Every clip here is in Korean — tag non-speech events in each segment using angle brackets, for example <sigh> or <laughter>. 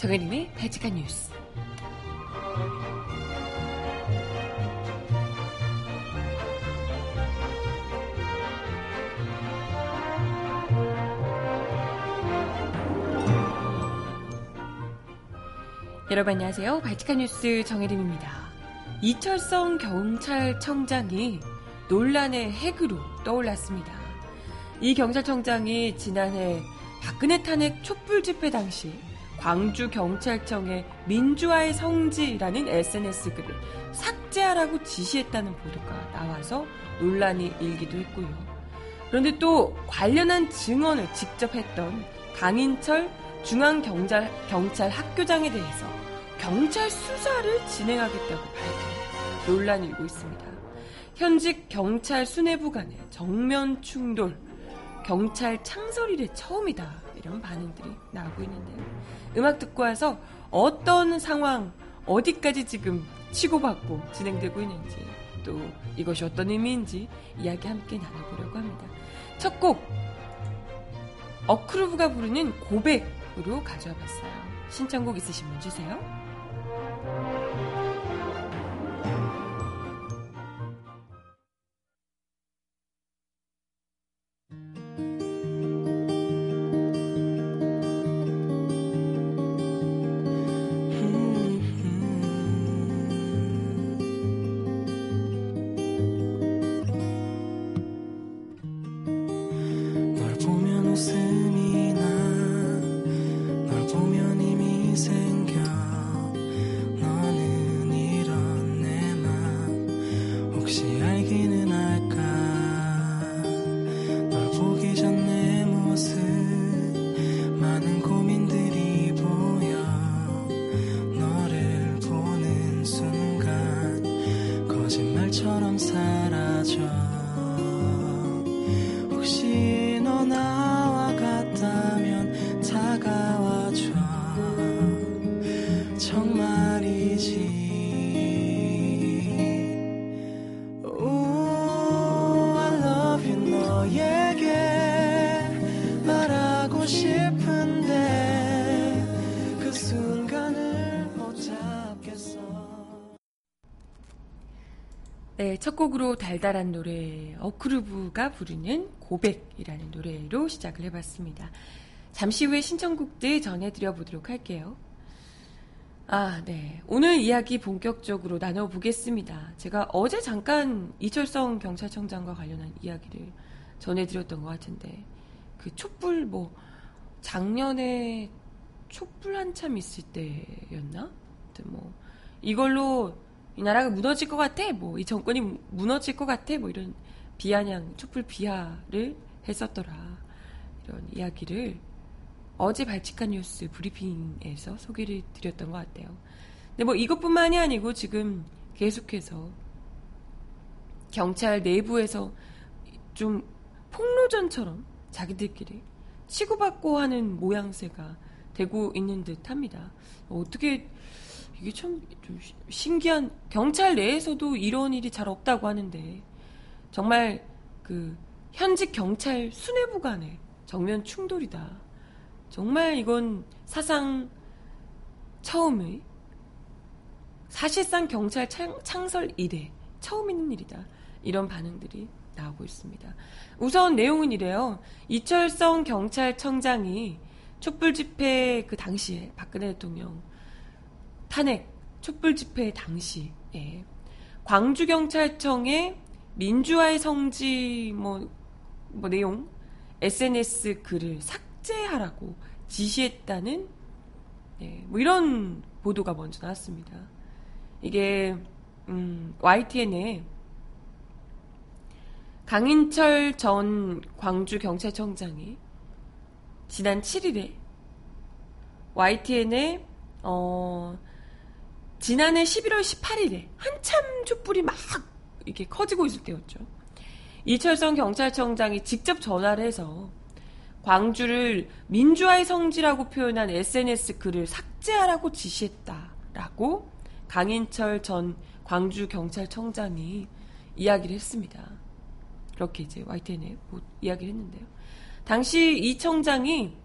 정혜림의 발칙한 뉴스. 여러분 안녕하세요. 발칙한 뉴스 정혜림입니다. 이철성 경찰청장이 논란의 핵으로 떠올랐습니다. 이 경찰청장이 지난해 박근혜 탄핵 촛불 집회 당시 광주 경찰청에 민주화의 성지라는 SNS 글을 삭제하라고 지시했다는 보도가 나와서 논란이 일기도 했고요. 그런데 또 관련한 증언을 직접 했던 강인철 중앙경찰 경찰 학교장에 대해서 경찰 수사를 진행하겠다고 밝혀 논란이 일고 있습니다. 현직 경찰 수뇌부 간의 정면 충돌, 경찰 창설 이래 처음이다. 이런 반응들이 나오고 있는데요. 음악 듣고 와서 어떤 상황, 어디까지 지금 치고받고 진행되고 있는지, 또 이것이 어떤 의미인지 이야기 함께 나눠보려고 합니다. 첫 곡, 어크루브가 부르는 고백으로 가져와 봤어요. 신청곡 있으신 분 주세요. 곡으로 달달한 노래 어크루브가 부르는 고백이라는 노래로 시작을 해봤습니다. 잠시 후에 신청곡들 전해드려 보도록 할게요. 아, 네. 오늘 이야기 본격적으로 나눠보겠습니다. 제가 어제 잠깐 이철성 경찰청장과 관련한 이야기를 전해드렸던 것 같은데, 그 촛불 뭐, 작년에 촛불 한참 있을 때였나? 뭐, 이걸로 이 나라가 무너질 것 같아. 뭐 이 정권이 무너질 것 같아. 뭐 이런 비아냥 촛불 비하를 했었더라. 이런 이야기를 어제 발칙한 뉴스 브리핑에서 소개를 드렸던 것 같아요. 근데 뭐 이것뿐만이 아니고 지금 계속해서 경찰 내부에서 좀 폭로전처럼 자기들끼리 치고받고 하는 모양새가 되고 있는 듯 합니다. 어떻게 이게 참좀 신기한 경찰 내에서도 이런 일이 잘 없다고 하는데 정말 그 현직 경찰 수뇌부 간의 정면 충돌이다. 정말 이건 사상 처음의 사실상 경찰 창, 창설 이래 처음 있는 일이다. 이런 반응들이 나오고 있습니다. 우선 내용은 이래요. 이철성 경찰청장이 촛불 집회 그 당시에 박근혜 대통령 탄핵 촛불 집회 당시에 광주 경찰청의 민주화의 성지 뭐, 뭐 내용 SNS 글을 삭제하라고 지시했다는 예, 뭐 이런 보도가 먼저 나왔습니다. 이게 음, YTN에 강인철 전 광주 경찰청장이 지난 7일에 YTN에 어, 지난해 11월 18일에 한참 촛불이 막 이렇게 커지고 있을 때였죠. 이철성 경찰청장이 직접 전화를 해서 광주를 민주화의 성지라고 표현한 SNS 글을 삭제하라고 지시했다라고 강인철 전 광주 경찰청장이 이야기를 했습니다. 그렇게 이제 YTN에 뭐 이야기를 했는데요. 당시 이 청장이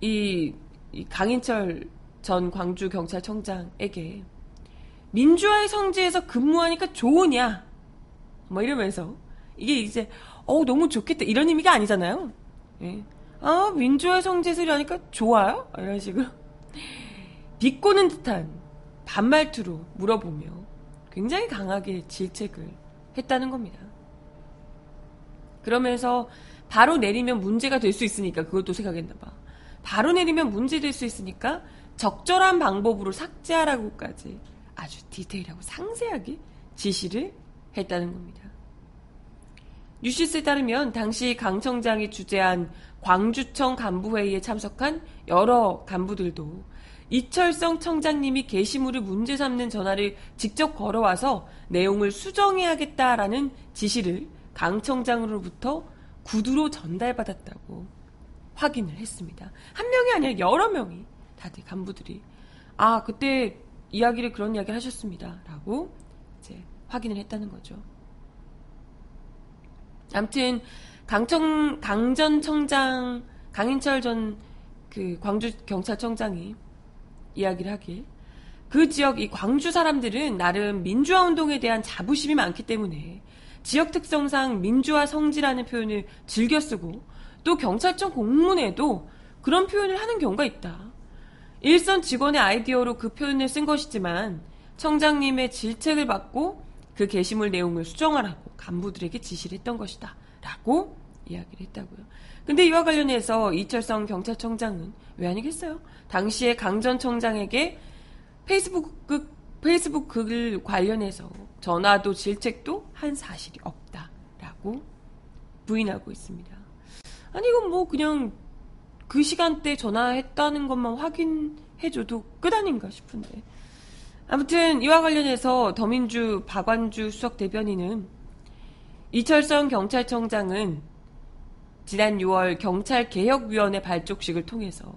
이, 이 강인철 전 광주 경찰청장에게 민주화의 성지에서 근무하니까 좋으냐? 뭐 이러면서 이게 이제 어 너무 좋겠다 이런 의미가 아니잖아요. 예. 아 민주화의 성지에서 일하니까 좋아요? 이런 식으로 비꼬는 듯한 반말투로 물어보며 굉장히 강하게 질책을 했다는 겁니다. 그러면서 바로 내리면 문제가 될 수 있으니까 그것도 생각했나 봐. 바로 내리면 문제 될 수 있으니까 적절한 방법으로 삭제하라고까지 아주 디테일하고 상세하게 지시를 했다는 겁니다. 뉴시스에 따르면 당시 강 청장이 주재한 광주청 간부회의에 참석한 여러 간부들도 이철성 청장님이 게시물을 문제 삼는 전화를 직접 걸어와서 내용을 수정해야겠다라는 지시를 강 청장으로부터 구두로 전달받았다고 확인을 했습니다. 한 명이 아니라 여러 명이 다들 간부들이 아 그때 이야기를 그런 이야기를 하셨습니다. 라고 이제 확인을 했다는 거죠. 아무튼 강청 강전 청장 강인철 전 그 광주 경찰청장이 이야기를 하길 그 지역 이 광주 사람들은 나름 민주화 운동에 대한 자부심이 많기 때문에 지역 특성상 민주화 성지라는 표현을 즐겨 쓰고 또 경찰청 공문에도 그런 표현을 하는 경우가 있다. 일선 직원의 아이디어로 그 표현을 쓴 것이지만 청장님의 질책을 받고 그 게시물 내용을 수정하라고 간부들에게 지시를 했던 것이다. 라고 이야기를 했다고요. 근데 이와 관련해서 이철성 경찰청장은 왜 아니겠어요? 당시에 강전 청장에게 페이스북 글, 페이스북 글 관련해서 전화도 질책도 한 사실이 없다라고 부인하고 있습니다. 아니 이건 뭐 그냥 그 시간대 전화했다는 것만 확인해줘도 끝 아닌가 싶은데. 아무튼 이와 관련해서 더민주 박완주 수석 대변인은 이철성 경찰청장은 지난 6월 경찰개혁위원회 발족식을 통해서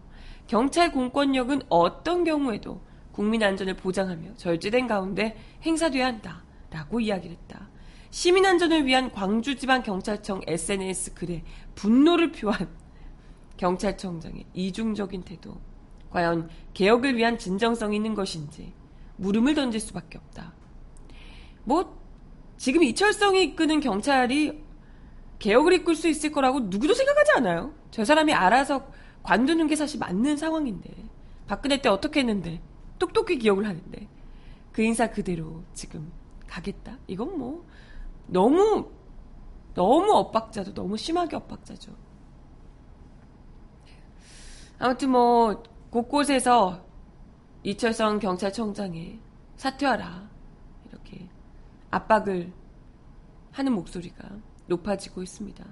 경찰 공권력은 어떤 경우에도 국민 안전을 보장하며 절제된 가운데 행사돼야 한다라고 이야기를 했다. 시민 안전을 위한 광주지방경찰청 SNS 글에 분노를 표한 경찰청장의 이중적인 태도. 과연 개혁을 위한 진정성이 있는 것인지 물음을 던질 수밖에 없다. 뭐 지금 이철성이 이끄는 경찰이 개혁을 이끌 수 있을 거라고 누구도 생각하지 않아요. 저 사람이 알아서 관두는 게 사실 맞는 상황인데 박근혜 때 어떻게 했는데 똑똑히 기억을 하는데 그 인사 그대로 지금 가겠다. 이건 뭐 너무 너무 엇박자죠. 너무 심하게 엇박자죠. 아무튼 뭐 곳곳에서 이철성 경찰청장에 사퇴하라 이렇게 압박을 하는 목소리가 높아지고 있습니다.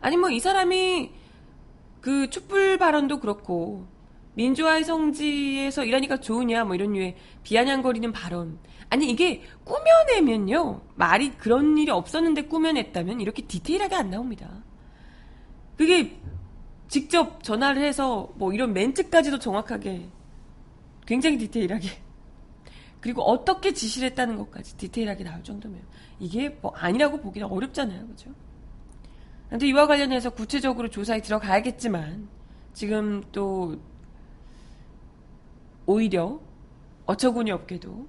아니 뭐 이 사람이 그 촛불 발언도 그렇고 민주화의 성지에서 일하니까 좋으냐 뭐 이런 류의 비아냥거리는 발언 아니 이게 꾸며내면요 말이 그런 일이 없었는데 꾸며냈다면 이렇게 디테일하게 안 나옵니다. 그게 직접 전화를 해서 뭐 이런 멘트까지도 정확하게 굉장히 디테일하게 그리고 어떻게 지시를 했다는 것까지 디테일하게 나올 정도면 이게 뭐 아니라고 보기는 어렵잖아요. 그죠? 근데 이와 관련해서 구체적으로 조사에 들어가야겠지만 지금 또 오히려 어처구니 없게도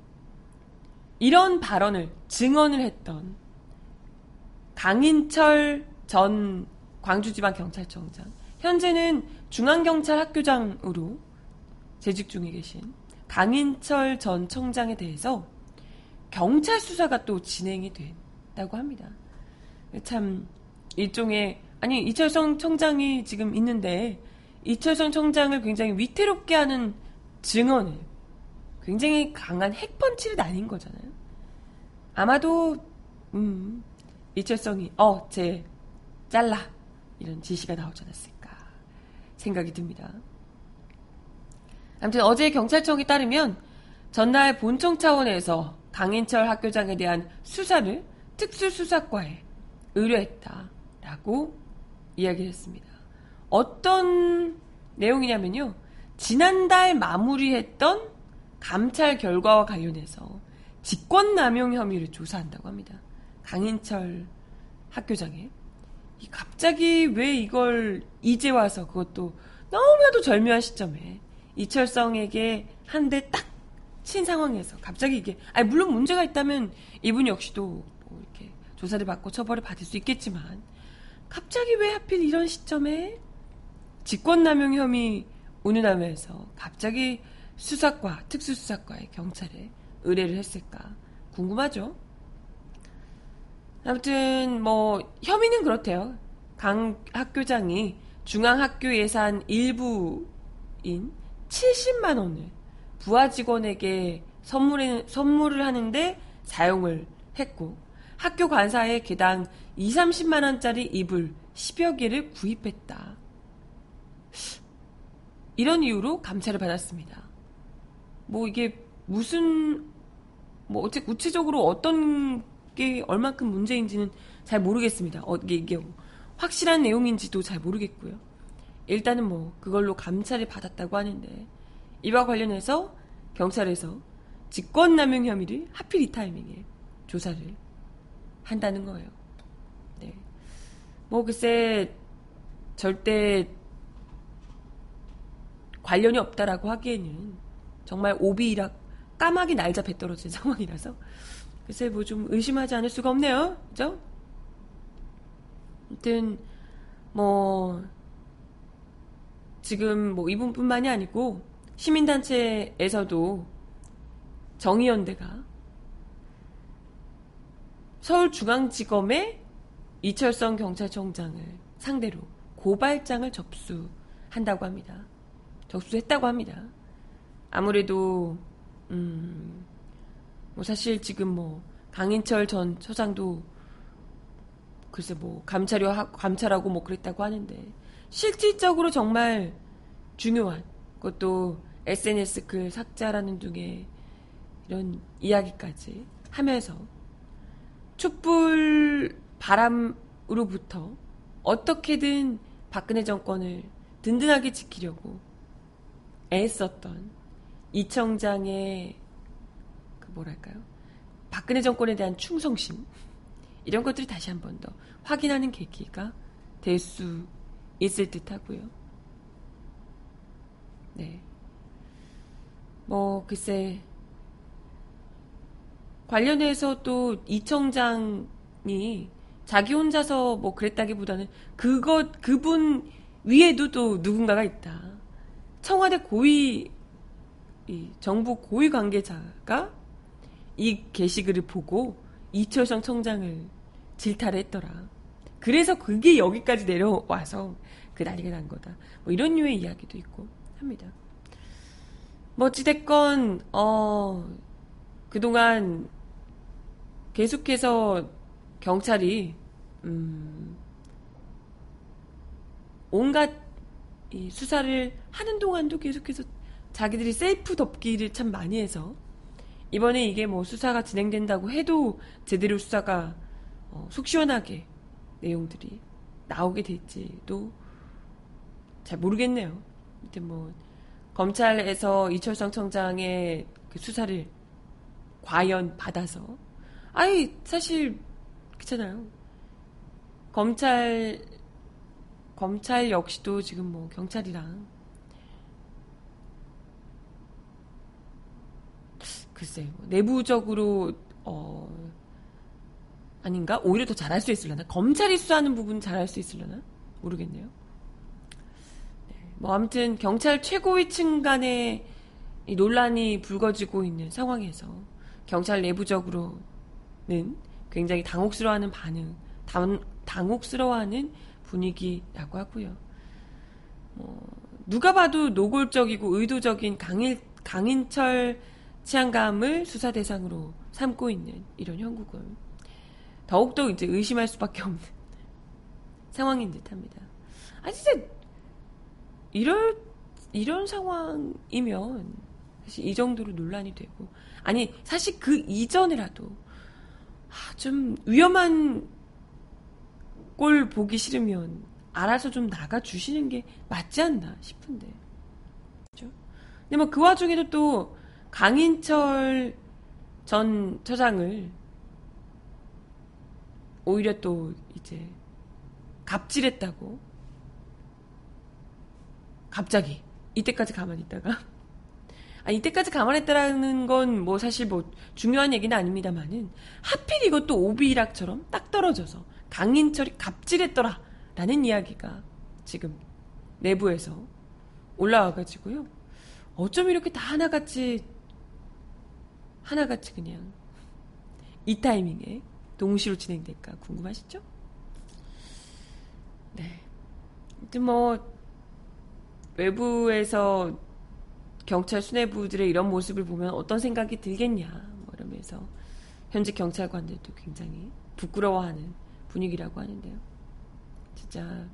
이런 발언을 증언을 했던 강인철 전 광주지방경찰청장 현재는 중앙경찰학교장으로 재직 중에 계신 강인철 전 청장에 대해서 경찰 수사가 또 진행이 됐다고 합니다. 참 일종의 아니 이철성 청장이 지금 있는데 이철성 청장을 굉장히 위태롭게 하는 증언을 굉장히 강한 핵펀치를 날린 거잖아요. 아마도 음 이철성이 어 제 잘라 이런 지시가 나오지 않았을까. 생각이 듭니다. 아무튼 어제 경찰청에 따르면 전날 본청 차원에서 강인철 학교장에 대한 수사를 특수수사과에 의뢰했다라고 이야기를 했습니다. 어떤 내용이냐면요. 지난달 마무리했던 감찰 결과와 관련해서 직권남용 혐의를 조사한다고 합니다. 강인철 학교장에 갑자기 왜 이걸 이제 와서 그것도 너무나도 절묘한 시점에 이철성에게 한 대 딱 친 상황에서 갑자기 이게 아니 물론 문제가 있다면 이분 역시도 뭐 이렇게 조사를 받고 처벌을 받을 수 있겠지만 갑자기 왜 하필 이런 시점에 직권남용 혐의 운운하면서 갑자기 수사과 특수수사과의 경찰에 의뢰를 했을까 궁금하죠. 아무튼 뭐 혐의는 그렇대요. 강 학교장이 중앙학교 예산 일부인 70만 원을 부하 직원에게 선물해, 선물을 하는데 사용을 했고 학교 관사에 개당 2, 30만 원짜리 이불 10여 개를 구입했다. 이런 이유로 감찰을 받았습니다. 뭐 이게 무슨 뭐 어째 구체적으로 어떤 게 얼만큼 문제인지는 잘 모르겠습니다. 어, 이게, 이게 뭐 확실한 내용인지도 잘 모르겠고요. 일단은 뭐 그걸로 감찰을 받았다고 하는데 이와 관련해서 경찰에서 직권남용 혐의를 하필 이 타이밍에 조사를 한다는 거예요. 네. 뭐 글쎄 절대 관련이 없다라고 하기에는 정말 오비이락 까마귀 날자 배 떨어진 <laughs> 상황이라서 글쎄 뭐 좀 의심하지 않을 수가 없네요. 그죠? 아무튼 뭐 지금 뭐 이분뿐만이 아니고 시민단체에서도 정의연대가 서울중앙지검에 이철성 경찰청장을 상대로 고발장을 접수한다고 합니다. 접수했다고 합니다. 아무래도 음, 뭐 사실 지금 뭐 강인철 전 처장도 글쎄 뭐 감찰이 감찰하고 뭐 그랬다고 하는데 실질적으로 정말 중요한 그것도 SNS 글 삭제라는 등의 이런 이야기까지 하면서 촛불 바람으로부터 어떻게든 박근혜 정권을 든든하게 지키려고 애썼던 이 청장의 그 뭐랄까요 박근혜 정권에 대한 충성심 이런 것들이 다시 한 번 더 확인하는 계기가 될 수 있을 듯 하고요. 네. 뭐, 글쎄, 관련해서 또 이 청장이 자기 혼자서 뭐 그랬다기보다는 그것, 그분 위에도 또 누군가가 있다. 청와대 고위, 이 정부 고위 관계자가 이 게시글을 보고 이철성 청장을 질타를 했더라. 그래서 그게 여기까지 내려와서 그 난리가 난 거다. 뭐 이런 류의 이야기도 있고 합니다. 뭐 어찌됐건, 어, 그동안 계속해서 경찰이, 음, 온갖 이 수사를 하는 동안도 계속해서 자기들이 셀프 덮기를 참 많이 해서 이번에 이게 뭐 수사가 진행된다고 해도 제대로 수사가 어, 속 시원하게 내용들이 나오게 될지도 잘 모르겠네요. 아무튼 뭐 검찰에서 이철성 청장의 그 수사를 과연 받아서 아니 사실 그렇잖아요. 검찰 검찰 역시도 지금 뭐 경찰이랑 글쎄 뭐 내부적으로 어 아닌가? 오히려 더 잘할 수 있으려나? 검찰이 수사하는 부분 잘할 수 있으려나? 모르겠네요. 네, 뭐 아무튼 경찰 최고위층 간의 논란이 불거지고 있는 상황에서 경찰 내부적으로는 굉장히 당혹스러워하는 반응, 당, 당혹스러워하는 분위기라고 하고요. 뭐 누가 봐도 노골적이고 의도적인 강일, 강인철 치안감을 수사 대상으로 삼고 있는 이런 형국은 더욱더 이제 의심할 수밖에 없는 <laughs> 상황인 듯 합니다. 아, 진짜, 이럴, 이런 상황이면, 사실 이 정도로 논란이 되고, 아니, 사실 그 이전이라도, 아, 좀 위험한 꼴 보기 싫으면, 알아서 좀 나가 주시는 게 맞지 않나 싶은데. 그죠? 근데 뭐 그 와중에도 또, 강인철 전 처장을 오히려 또 이제 갑질했다고 갑자기 이때까지 가만히 있다가 <laughs> 아, 이때까지 가만히 있다라는 건 뭐 사실 뭐 중요한 얘기는 아닙니다만은 하필 이것도 오비락처럼 딱 떨어져서 강인철이 갑질했더라 라는 이야기가 지금 내부에서 올라와가지고요. 어쩜 이렇게 다 하나같이 하나같이 그냥 이 타이밍에 동시로 진행될까 궁금하시죠? 네. 아무튼 뭐 외부에서 경찰 수뇌부들의 이런 모습을 보면 어떤 생각이 들겠냐 뭐 이러면서 현직 경찰관들도 굉장히 부끄러워하는 분위기라고 하는데요. 진짜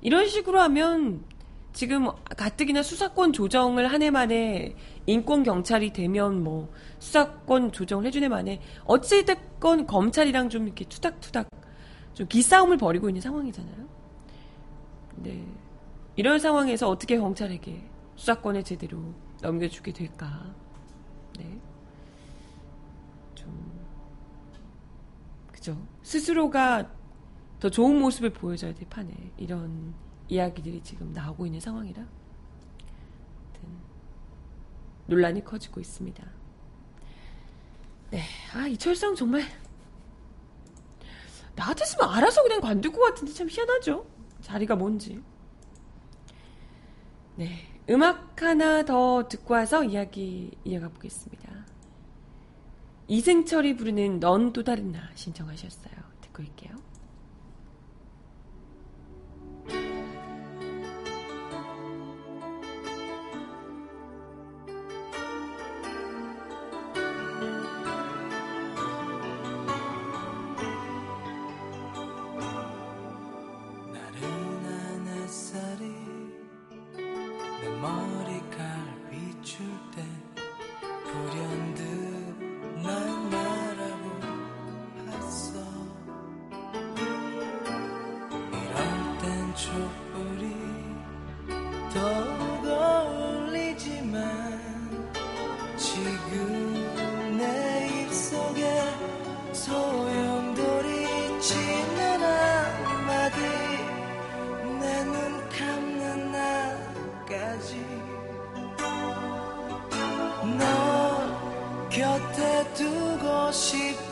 이런 식으로 하면 지금 가뜩이나 수사권 조정을 한 해 만에 인권 경찰이 되면 뭐 수사권 조정을 해준 해 만에 어찌됐건 검찰이랑 좀 이렇게 투닥투닥 좀 기싸움을 벌이고 있는 상황이잖아요. 네. 이런 상황에서 어떻게 경찰에게 수사권을 제대로 넘겨주게 될까? 네. 좀, 그죠. 스스로가 더 좋은 모습을 보여줘야 될 판에 이런 이야기들이 지금 나오고 있는 상황이라 논란이 커지고 있습니다. 네. 아, 이철성 정말 나 같았으면 알아서 그냥 관둘 것 같은데 참 희한하죠. 자리가 뭔지. 네. 음악 하나 더 듣고 와서 이야기 이어가 보겠습니다. 이승철이 부르는 넌 또 다른 나 신청하셨어요. 듣고 올게요.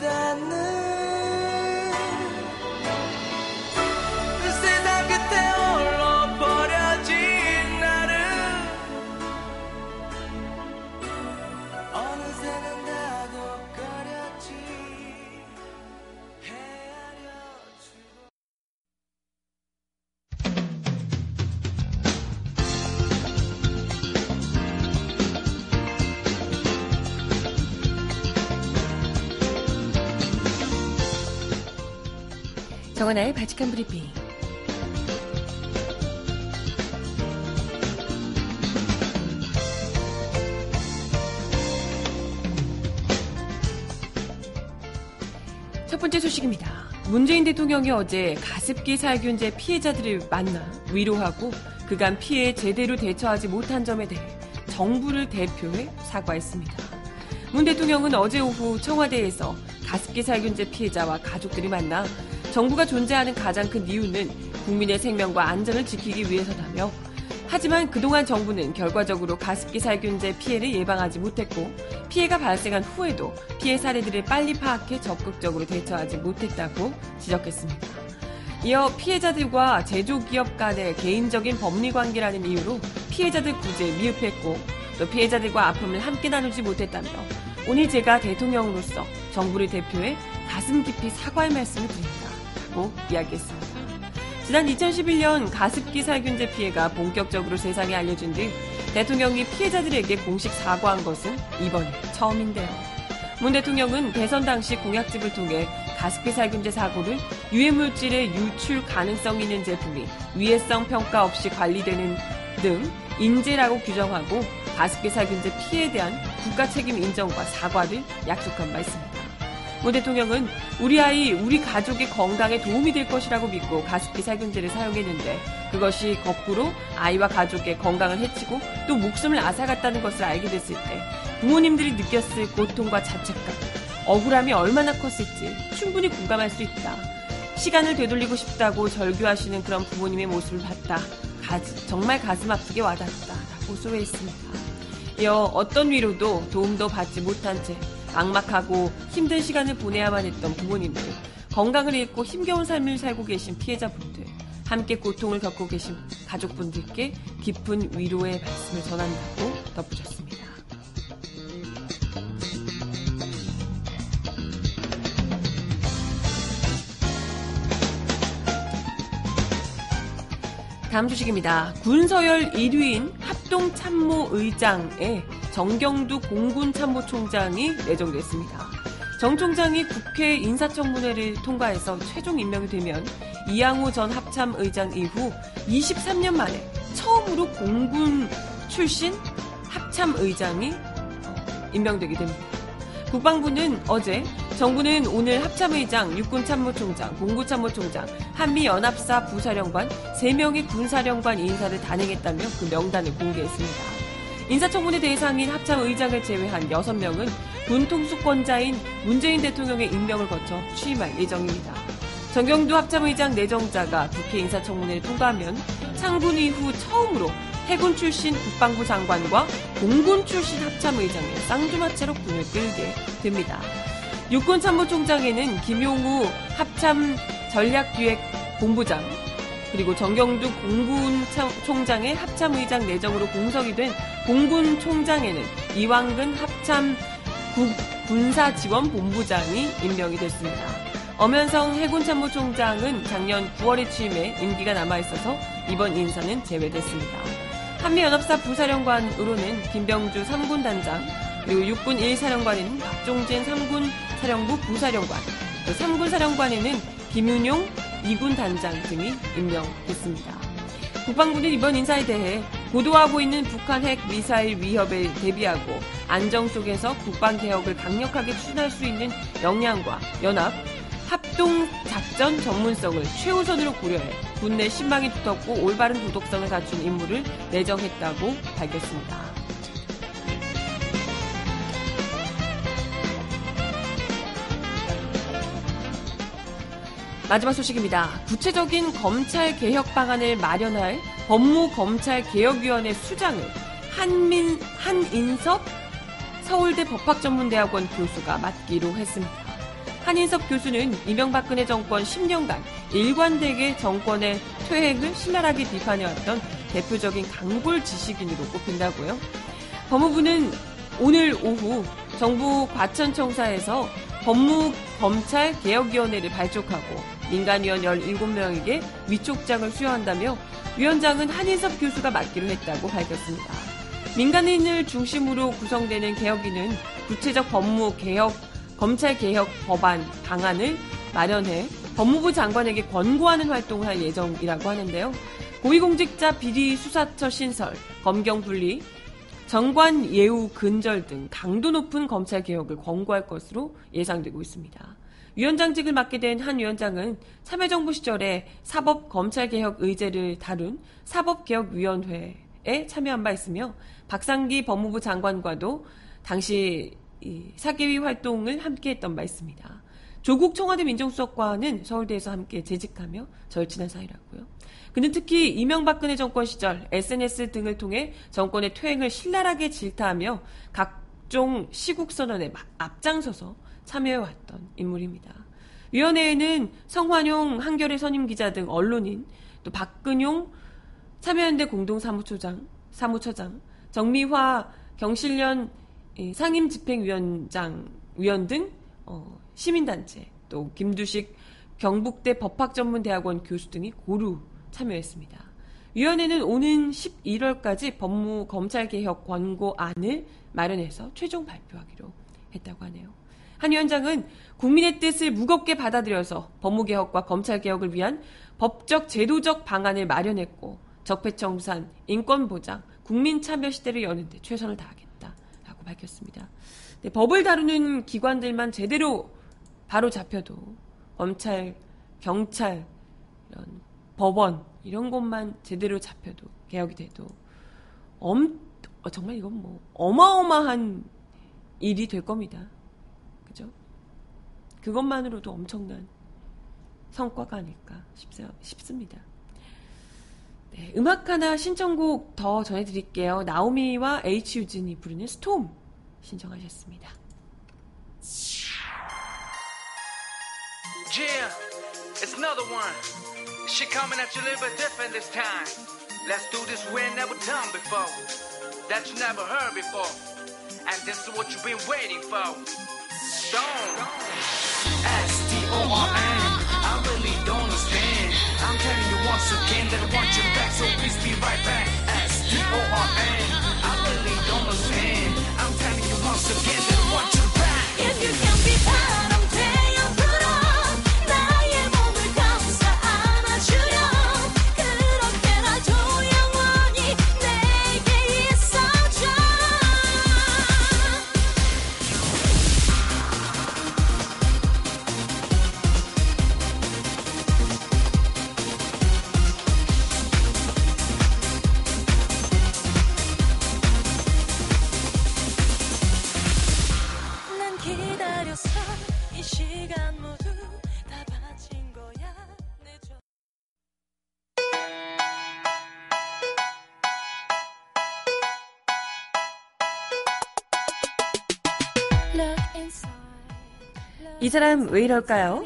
than the 정원아의 바칙한 브리핑. 첫 번째 소식입니다. 문재인 대통령이 어제 가습기 살균제 피해자들을 만나 위로하고 그간 피해에 제대로 대처하지 못한 점에 대해 정부를 대표해 사과했습니다. 문 대통령은 어제 오후 청와대에서 가습기 살균제 피해자와 가족들이 만나 정부가 존재하는 가장 큰 이유는 국민의 생명과 안전을 지키기 위해서다며 하지만 그동안 정부는 결과적으로 가습기 살균제 피해를 예방하지 못했고 피해가 발생한 후에도 피해 사례들을 빨리 파악해 적극적으로 대처하지 못했다고 지적했습니다. 이어 피해자들과 제조기업 간의 개인적인 법리 관계라는 이유로 피해자들 구제에 미흡했고 또 피해자들과 아픔을 함께 나누지 못했다며 오늘 제가 대통령으로서 정부를 대표해 가슴 깊이 사과의 말씀을 드립니다. 있다고 이야기했습니다. 지난 2011년 가습기 살균제 피해가 본격적으로 세상에 알려진 뒤 대통령이 피해자들에게 공식 사과한 것은 이번이 처음인데요. 문 대통령은 대선 당시 공약집을 통해 가습기 살균제 사고를 유해물질의 유출 가능성 있는 제품이 위해성 평가 없이 관리되는 등 인재라고 규정하고 가습기 살균제 피해에 대한 국가 책임 인정과 사과를 약속한 바 있습니다. 문 대통령은 우리 아이, 우리 가족의 건강에 도움이 될 것이라고 믿고 가습기 살균제를 사용했는데 그것이 거꾸로 아이와 가족의 건강을 해치고 또 목숨을 앗아갔다는 것을 알게 됐을 때 부모님들이 느꼈을 고통과 자책감, 억울함이 얼마나 컸을지 충분히 공감할 수 있다. 시간을 되돌리고 싶다고 절규하시는 그런 부모님의 모습을 봤다. 가, 정말 가슴 아프게 와닿았다. 호소해 있습니다. 이어 어떤 위로도 도움도 받지 못한 채 막막하고 힘든 시간을 보내야만 했던 부모님들, 건강을 잃고 힘겨운 삶을 살고 계신 피해자분들, 함께 고통을 겪고 계신 가족분들께 깊은 위로의 말씀을 전한다고 덧붙였습니다. 다음 소식입니다. 군서열 1위인 합동참모의장에 정경두 공군참모총장이 내정됐습니다. 정 총장이 국회 인사청문회를 통과해서 최종 임명이 되면 이양호 전 합참의장 이후 23년 만에 처음으로 공군 출신 합참의장이 임명되게 됩니다. 국방부는 어제 정부는 오늘 합참의장, 육군참모총장, 공구참모총장, 한미연합사 부사령관 3명의 군사령관 인사를 단행했다며 그 명단을 공개했습니다. 인사청문회 대상인 합참 의장을 제외한 6명은 군통수권자인 문재인 대통령의 임명을 거쳐 취임할 예정입니다. 정경두 합참의장 내정자가 국회 인사청문회를 통과하면 창군 이후 처음으로 해군 출신 국방부 장관과 공군 출신 합참의장의 쌍두마차로 군을 끌게 됩니다. 육군 참모총장에는 김용우 합참 전략기획 본부장 그리고 정경두 공군 총장의 합참의장 내정으로 공석이 된 공군 총장에는 이왕근 합참 군사지원본부장이 임명이 됐습니다. 엄현성 해군참모총장은 작년 9월에 취임해 임기가 남아있어서 이번 인사는 제외됐습니다. 한미연합사 부사령관으로는 김병주 3군 단장, 그리고 육군 1사령관에는 박종진 3군 사령부 부사령관, 3군 사령관에는 김윤용 2군 단장 등이 임명됐습니다. 국방부는 이번 인사에 대해 고도화하고 있는 북한 핵 미사일 위협에 대비하고 안정 속에서 국방 개혁을 강력하게 추진할 수 있는 역량과 연합, 합동 작전 전문성을 최우선으로 고려해 군내 신망이 두텁고 올바른 도덕성을 갖춘 인물을 내정했다고 밝혔습니다. 마지막 소식입니다. 구체적인 검찰 개혁 방안을 마련할 법무검찰개혁위원회 수장을 한민, 한인섭 서울대 법학전문대학원 교수가 맡기로 했습니다. 한인섭 교수는 이명박근혜 정권 10년간 일관되게 정권의 퇴행을 신랄하게 비판해왔던 대표적인 강골 지식인으로 꼽힌다고요. 법무부는 오늘 오후 정부 과천청사에서 법무검찰개혁위원회를 발족하고 민간위원 17명에게 위촉장을 수여한다며 위원장은 한인섭 교수가 맡기로 했다고 밝혔습니다. 민간인을 중심으로 구성되는 개혁위는 구체적 법무 개혁, 검찰 개혁 법안 방안을 마련해 법무부 장관에게 권고하는 활동을 할 예정이라고 하는데요. 고위공직자 비리 수사처 신설, 검경 분리, 정관 예우 근절 등 강도 높은 검찰 개혁을 권고할 것으로 예상되고 있습니다. 위원장직을 맡게 된 한 위원장은 참여정부 시절에 사법검찰개혁 의제를 다룬 사법개혁위원회에 참여한 바 있으며 박상기 법무부 장관과도 당시 사개위 활동을 함께 했던 바 있습니다. 조국 청와대 민정수석과는 서울대에서 함께 재직하며 절친한 사이라고요. 그는 특히 이명박근혜 정권 시절 SNS 등을 통해 정권의 퇴행을 신랄하게 질타하며 각종 시국선언에 앞장서서 참여해왔던 인물입니다. 위원회에는 성환용 한겨레 선임 기자 등 언론인, 또 박근용 참여연대 공동사무처장, 사무처장, 정미화 경실련 상임 집행위원장, 위원 등 어, 시민단체, 또 김두식 경북대 법학전문대학원 교수 등이 고루 참여했습니다. 위원회는 오는 11월까지 법무 검찰개혁 권고안을 마련해서 최종 발표하기로 했다고 하네요. 한 위원장은 국민의 뜻을 무겁게 받아들여서 법무개혁과 검찰개혁을 위한 법적 제도적 방안을 마련했고 적폐청산, 인권보장, 국민 참여 시대를 여는데 최선을 다하겠다 라고 밝혔습니다. 네, 법을 다루는 기관들만 제대로 바로 잡혀도 검찰, 경찰, 이런 법원 이런 곳만 제대로 잡혀도 개혁이 돼도 엄 어, 정말 이건 뭐 어마어마한 일이 될 겁니다. 그것만으로도 엄청난 성과가 아닐까 싶습니다. 네, 음악 하나 신청곡 더 전해드릴게요. 나오미와 H 유진이 부르는 스톰 신청하셨습니다. Yeah, it's another one. She coming at you a little bit different this time. Let's do this we ain't never done before. That you never heard before. And this is what you've been waiting for. Stone. S-T-O-R-N. I really don't understand. I'm telling you once again that I want you back, so please be right back. S-T-O-R-N. I really don't understand. I'm telling you once again that I want you back. If you can 이 사람 왜 이럴까요?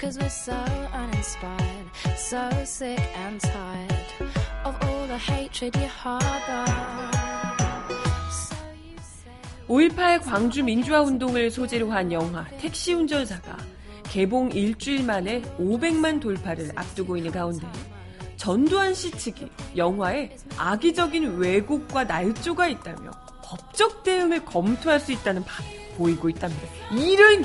Cause we're so uninspired, so sick and tired of all the hatred you harbor. 5.18 광주 민주화 운동을 소재로 한 영화 택시 운전사가 개봉 일주일 만에 500만 돌파를 앞두고 있는 가운데 전두환 씨 측이 영화에 악의적인 왜곡과 날조가 있다며 법적 대응을 검토할 수 있다는 바 보이고 있답니다. 이런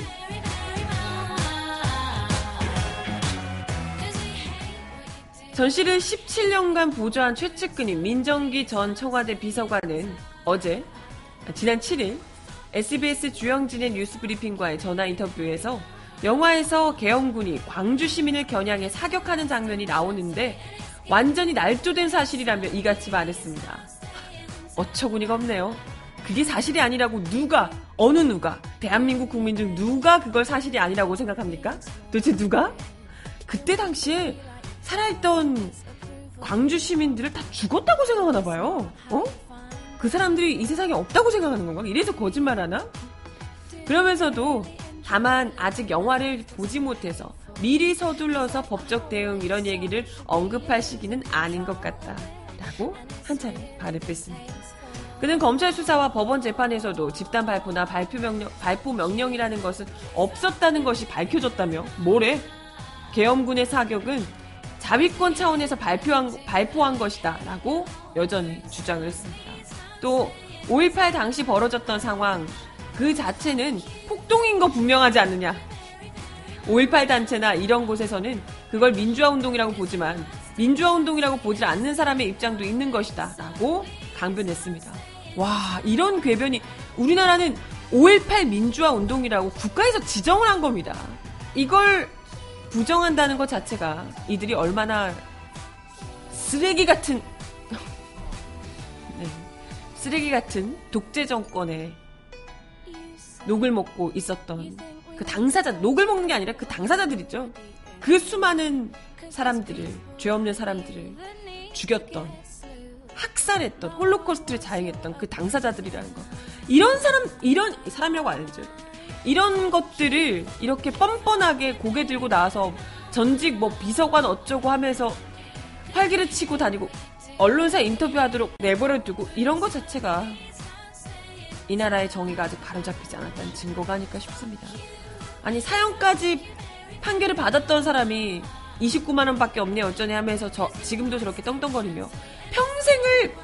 전 씨를 17년간 보좌한 최측근인 민정기 전 청와대 비서관은 어제 지난 7일 SBS 주영진의 뉴스브리핑과의 전화 인터뷰에서 영화에서 계엄군이 광주 시민을 겨냥해 사격하는 장면이 나오는데 완전히 날조된 사실이라며 이같이 말했습니다. 어처구니가 없네요. 그게 사실이 아니라고 누가 어느 누가 대한민국 국민 중 누가 그걸 사실이 아니라고 생각합니까? 도대체 누가? 그때 당시에 살아있던 광주 시민들을 다 죽었다고 생각하나 봐요. 어? 그 사람들이 이 세상에 없다고 생각하는 건가? 이래서 거짓말하나? 그러면서도 다만 아직 영화를 보지 못해서 미리 서둘러서 법적 대응 이런 얘기를 언급할 시기는 아닌 것 같다. 라고 한 차례 발을 뺐습니다. 그는 검찰 수사와 법원 재판에서도 집단 발포나 발표 명령, 발포 명령이라는 것은 없었다는 것이 밝혀졌다며 뭐래? 계엄군의 사격은 자위권 차원에서 발표한, 발포한 것이다 라고 여전히 주장을 했습니다. 또 5.18 당시 벌어졌던 상황 그 자체는 폭동인 거 분명하지 않느냐. 5.18 단체나 이런 곳에서는 그걸 민주화 운동이라고 보지만 민주화 운동이라고 보지 않는 사람의 입장도 있는 것이다 라고 강변했습니다. 와, 이런 궤변이 우리나라는 5.18 민주화 운동이라고 국가에서 지정을 한 겁니다. 이걸 부정한다는 것 자체가 이들이 얼마나 쓰레기 같은 <laughs> 네, 쓰레기 같은 독재 정권에 녹을 먹고 있었던 그 당사자 녹을 먹는 게 아니라 그 당사자들 있죠. 그 수많은 사람들을 죄 없는 사람들을 죽였던 학살했던 홀로코스트를 자행했던 그 당사자들이라는 거. 이런 사람 이런 사람이라고 알죠. 이런 것들을 이렇게 뻔뻔하게 고개 들고 나와서 전직 뭐 비서관 어쩌고 하면서 활기를 치고 다니고 언론사 인터뷰하도록 내버려 두고 이런 것 자체가 이 나라의 정의가 아직 바로잡히지 않았다는 증거가 아닐까 싶습니다. 아니 사형까지 판결을 받았던 사람이 29만 원 밖에 없네 어쩌네 하면서 저 지금도 저렇게 떵떵거리며 평생을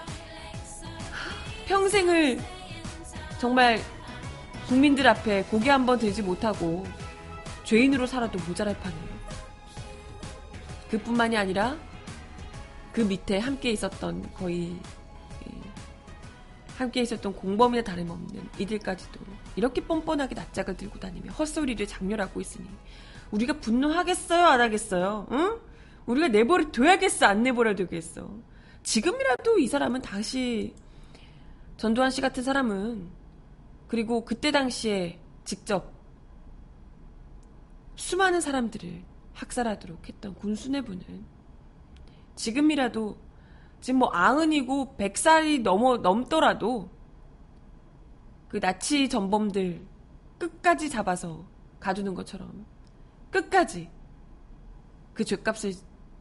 평생을 정말 국민들 앞에 고개 한 번 들지 못하고 죄인으로 살아도 모자랄 판이에요. 그뿐만이 아니라 그 밑에 함께 있었던 거의 함께 있었던 공범이나 다름없는 이들까지도 이렇게 뻔뻔하게 낯짝을 들고 다니며 헛소리를 장렬하고 있으니 우리가 분노하겠어요? 안 하겠어요? 응? 우리가 내버려 둬야겠어? 안 내버려 두겠어? 지금이라도 이 사람은 다시 전두환 씨 같은 사람은 그리고 그때 당시에 직접 수많은 사람들을 학살하도록 했던 군수뇌부는 지금이라도 지금 뭐 아흔이고 백살이 넘어 넘더라도 그 나치 전범들 끝까지 잡아서 가두는 것처럼 끝까지 그 죄값을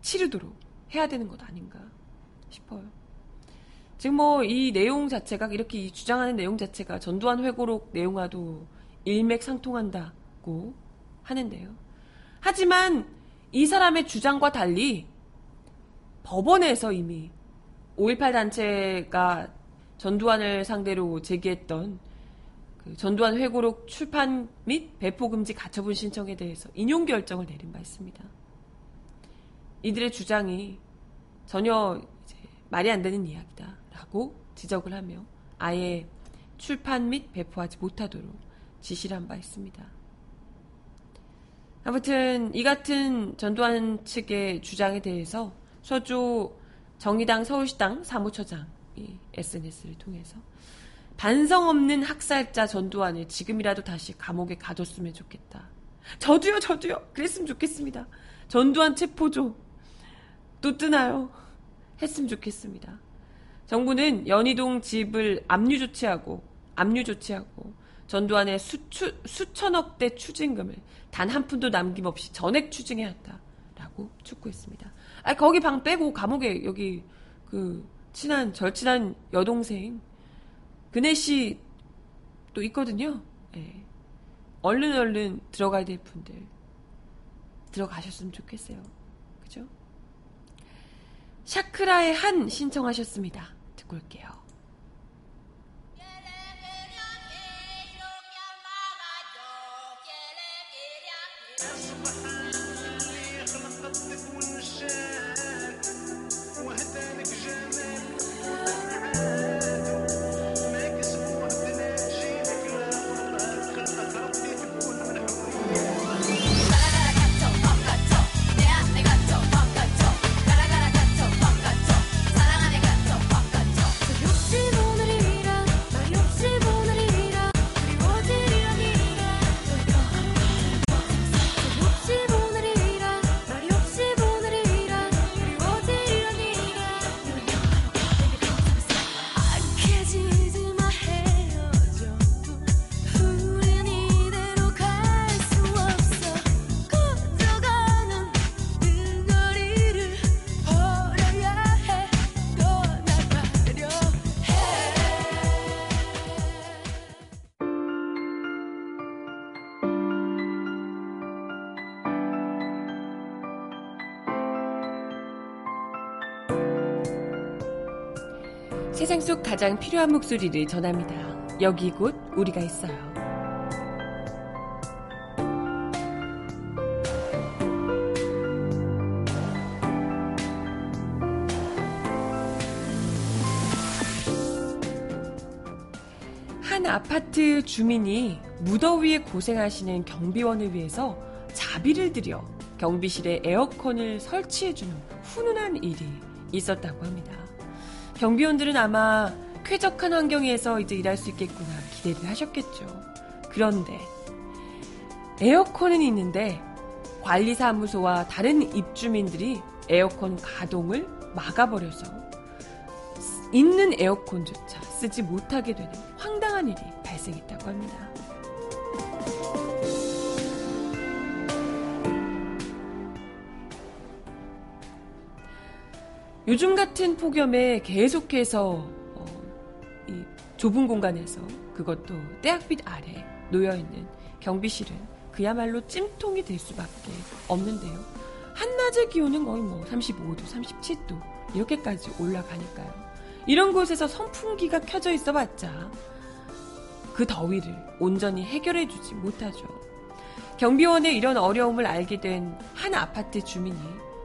치르도록 해야 되는 것 아닌가 싶어요. 지금 뭐 이 내용 자체가 이렇게 주장하는 내용 자체가 전두환 회고록 내용과도 일맥상통한다고 하는데요. 하지만 이 사람의 주장과 달리 법원에서 이미 5.18 단체가 전두환을 상대로 제기했던 그 전두환 회고록 출판 및 배포 금지 가처분 신청에 대해서 인용 결정을 내린 바 있습니다. 이들의 주장이 전혀 말이 안 되는 이야기다라고 지적을 하며 아예 출판 및 배포하지 못하도록 지시를 한 바 있습니다. 아무튼 이 같은 전두환 측의 주장에 대해서 서주 정의당 서울시당 사무처장이 SNS를 통해서 반성 없는 학살자 전두환을 지금이라도 다시 감옥에 가뒀으면 좋겠다. 저도요, 저도요. 그랬으면 좋겠습니다. 전두환 체포조 또 뜨나요? 했으면 좋겠습니다. 정부는 연희동 집을 압류 조치하고 압류 조치하고 전두환의 수추, 수천억대 추징금을 단 한 푼도 남김없이 전액 추징해야 한다라고 촉구했습니다. 아 거기 방 빼고 감옥에 여기 그 친한 절친한 여동생 그네 씨또 있거든요. 예. 얼른 얼른 들어가야 될 분들 들어가셨으면 좋겠어요. 그죠? 샤크라의 한 신청하셨습니다. 듣고 올게요. 속 가장 필요한 목소리를 전합니다. 여기 곧 우리가 있어요. 한 아파트 주민이 무더위에 고생하시는 경비원을 위해서 자비를 들여 경비실에 에어컨을 설치해주는 훈훈한 일이 있었다고 합니다. 경비원들은 아마 쾌적한 환경에서 이제 일할 수 있겠구나 기대를 하셨겠죠. 그런데 에어컨은 있는데 관리사무소와 다른 입주민들이 에어컨 가동을 막아버려서 있는 에어컨조차 쓰지 못하게 되는 황당한 일이 발생했다고 합니다. 요즘 같은 폭염에 계속해서 어, 이 좁은 공간에서 그것도 떼약빛 아래 놓여있는 경비실은 그야말로 찜통이 될 수밖에 없는데요. 한낮의 기온은 거의 뭐 35도, 37도 이렇게까지 올라가니까요. 이런 곳에서 선풍기가 켜져 있어 봤자 그 더위를 온전히 해결해 주지 못하죠. 경비원의 이런 어려움을 알게 된 한 아파트 주민이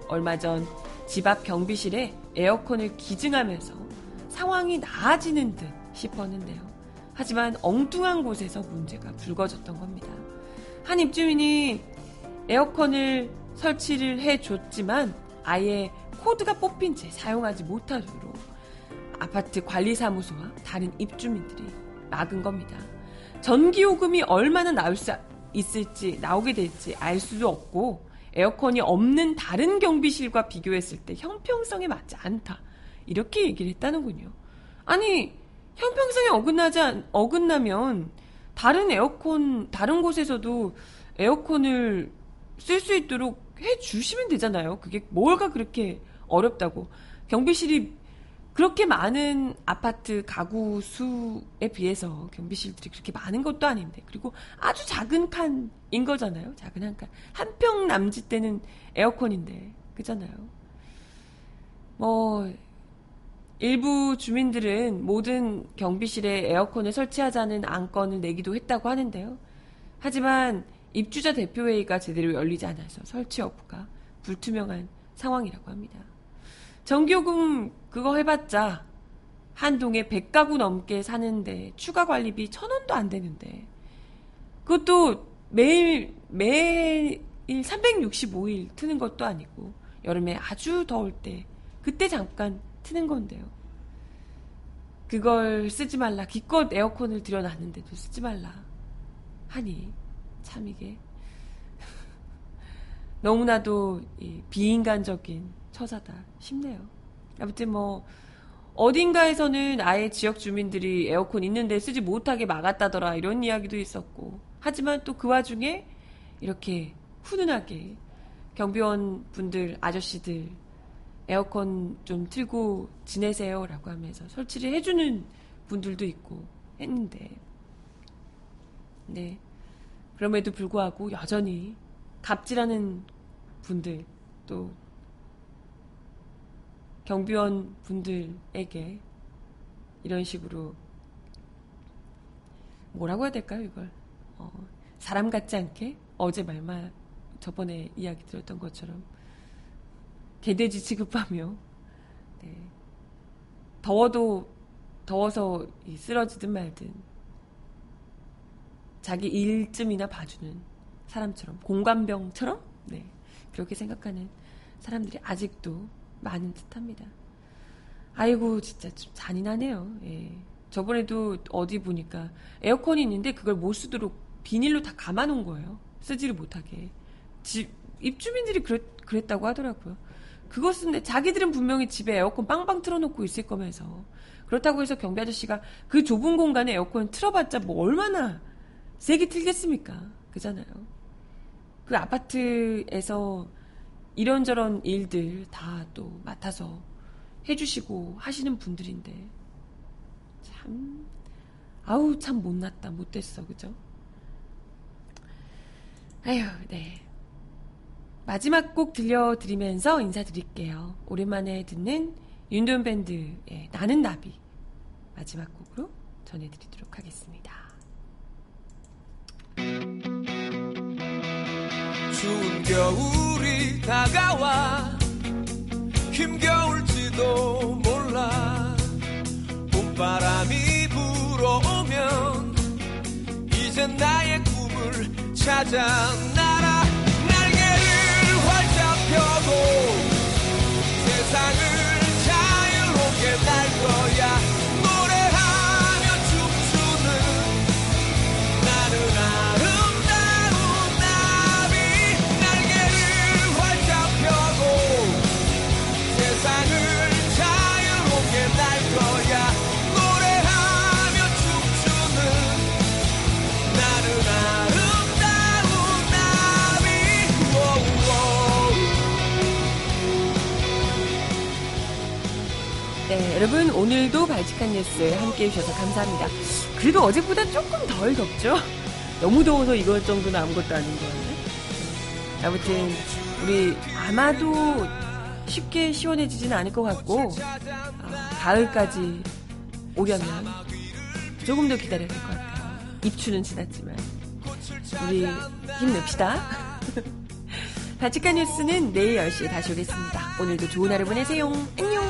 얼마 전 집 앞 경비실에 에어컨을 기증하면서 상황이 나아지는 듯 싶었는데요. 하지만 엉뚱한 곳에서 문제가 불거졌던 겁니다. 한 입주민이 에어컨을 설치를 해줬지만 아예 코드가 뽑힌 채 사용하지 못하도록 아파트 관리사무소와 다른 입주민들이 막은 겁니다. 전기요금이 얼마나 나올 수 있을지 나오게 될지 알 수도 없고 에어컨이 없는 다른 경비실과 비교했을 때 형평성에 맞지 않다. 이렇게 얘기를 했다는군요. 아니, 형평성에 어긋나지, 않, 어긋나면 다른 에어컨, 다른 곳에서도 에어컨을 쓸 수 있도록 해 주시면 되잖아요. 그게 뭘가 그렇게 어렵다고. 경비실이 그렇게 많은 아파트 가구 수에 비해서 경비실들이 그렇게 많은 것도 아닌데 그리고 아주 작은 칸인 거잖아요. 작은 한 칸. 한 평 남짓 되는 에어컨인데 그잖아요. 뭐 일부 주민들은 모든 경비실에 에어컨을 설치하자는 안건을 내기도 했다고 하는데요. 하지만 입주자 대표회의가 제대로 열리지 않아서 설치 여부가 불투명한 상황이라고 합니다. 전기요금 그거 해봤자 한 동에 100가구 넘게 사는데 추가 관리비 천 원도 안 되는데 그것도 매일 매일 365일 트는 것도 아니고 여름에 아주 더울 때 그때 잠깐 트는 건데요. 그걸 쓰지 말라 기껏 에어컨을 들여놨는데도 쓰지 말라 하니 참 이게 <laughs> 너무나도 비인간적인 처사다 싶네요. 아무튼 뭐 어딘가에서는 아예 지역 주민들이 에어컨 있는데 쓰지 못하게 막았다더라 이런 이야기도 있었고 하지만 또 그 와중에 이렇게 훈훈하게 경비원 분들 아저씨들 에어컨 좀 틀고 지내세요라고 하면서 설치를 해주는 분들도 있고 했는데 네. 그럼에도 불구하고 여전히 갑질하는 분들 또 경비원 분들에게 이런 식으로 뭐라고 해야 될까요, 이걸? 어, 사람 같지 않게 어제 말만 저번에 이야기 들었던 것처럼 개돼지 취급하며 네. 더워도 더워서 쓰러지든 말든 자기 일쯤이나 봐주는 사람처럼 공감병처럼 네 그렇게 생각하는 사람들이 아직도 많은 듯합니다. 아이고 진짜 좀 잔인하네요. 예. 저번에도 어디 보니까 에어컨이 있는데 그걸 못 쓰도록 비닐로 다 감아놓은 거예요. 쓰지를 못하게. 집 입주민들이 그랬, 그랬다고 하더라고요. 그것은 자기들은 분명히 집에 에어컨 빵빵 틀어놓고 있을 거면서 그렇다고 해서 경비 아저씨가 그 좁은 공간에 에어컨 틀어봤자 뭐 얼마나 세게 틀겠습니까? 그잖아요. 그 아파트에서 이런저런 일들 다 또 맡아서 해주시고 하시는 분들인데 참 아우 참 못났다 못됐어 그죠? 아휴 네 마지막 곡 들려드리면서 인사드릴게요. 오랜만에 듣는 윤돈 밴드의 나는 나비 마지막 곡으로 전해드리도록 하겠습니다. 추운 겨울이 다가와 힘겨울지도 몰라 봄바람이 불어오면 이젠 나의 꿈을 찾아 날아 날개를 활짝 펴고 세상을 오늘도 발칙한 뉴스 함께 해주셔서 감사합니다. 그래도 어제보다 조금 덜 덥죠? 너무 더워서 이것 정도는 아무것도 아닌 거예요. 아무튼 우리 아마도 쉽게 시원해지진 않을 것 같고 아, 가을까지 오려면 조금 더 기다려야 될 것 같아요. 입추는 지났지만 우리 힘냅시다. 바칙한 <laughs> 뉴스는 내일 10시에 다시 오겠습니다. 오늘도 좋은 하루 보내세요. 안녕.